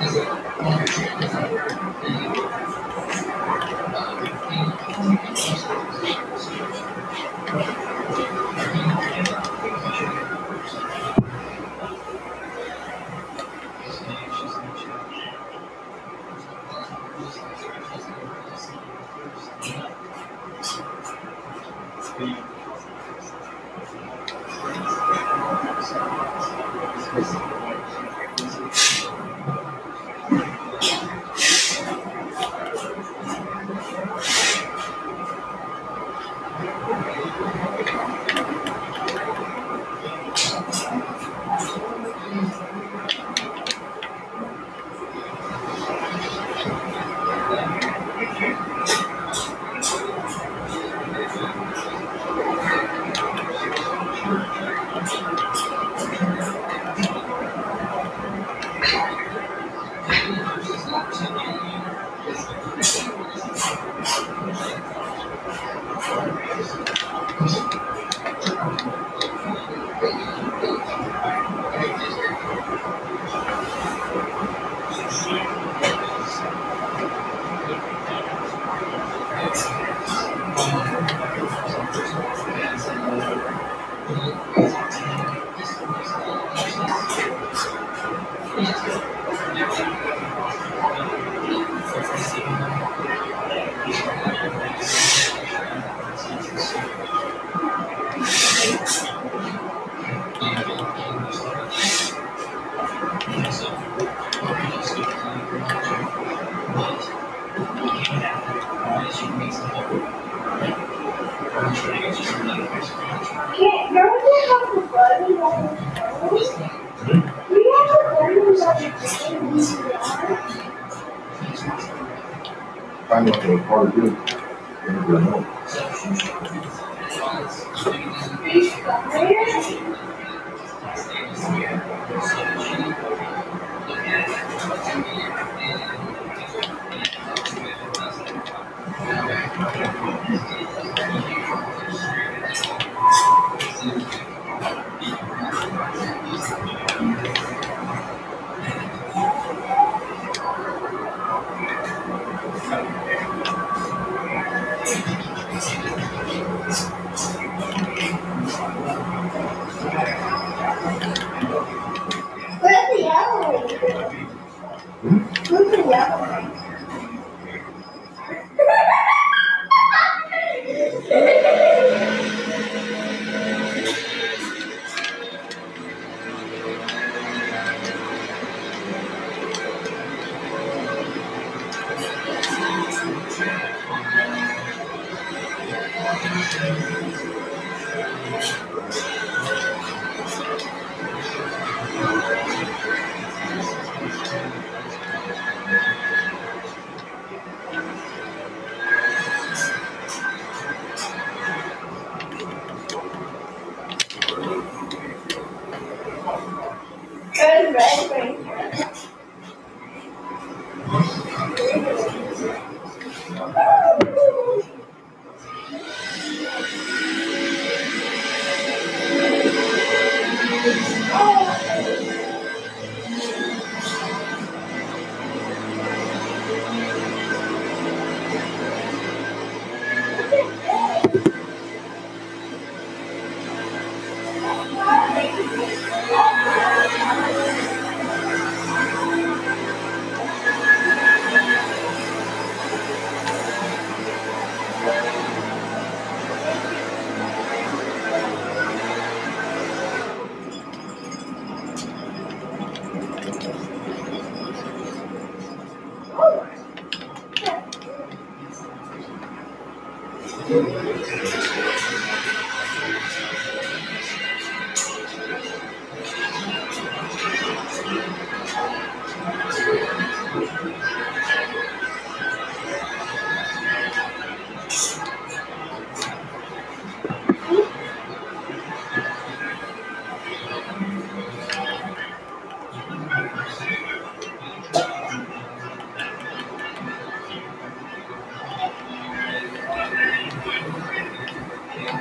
Can't, What part of you. You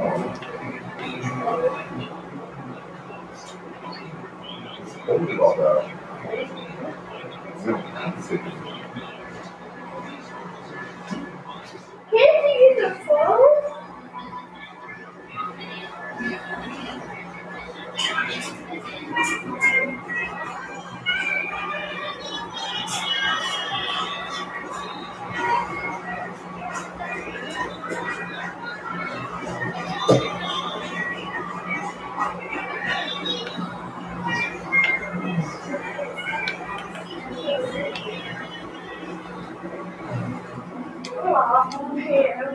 doing? You? Long hair.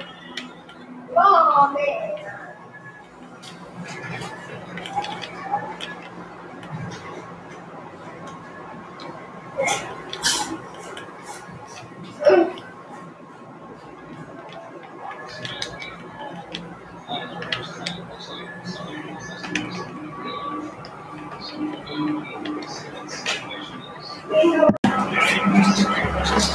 Thank you.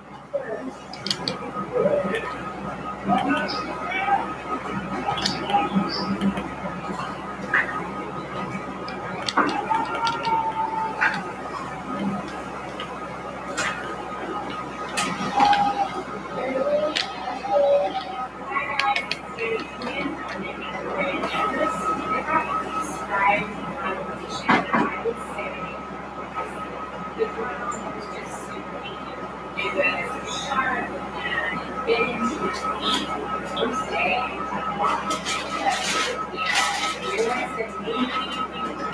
Thank you.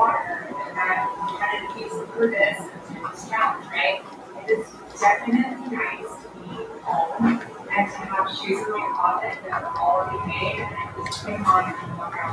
water and this right? It is definitely nice to be home and to have shoes in my closet that are already made and I can just put on and walk out.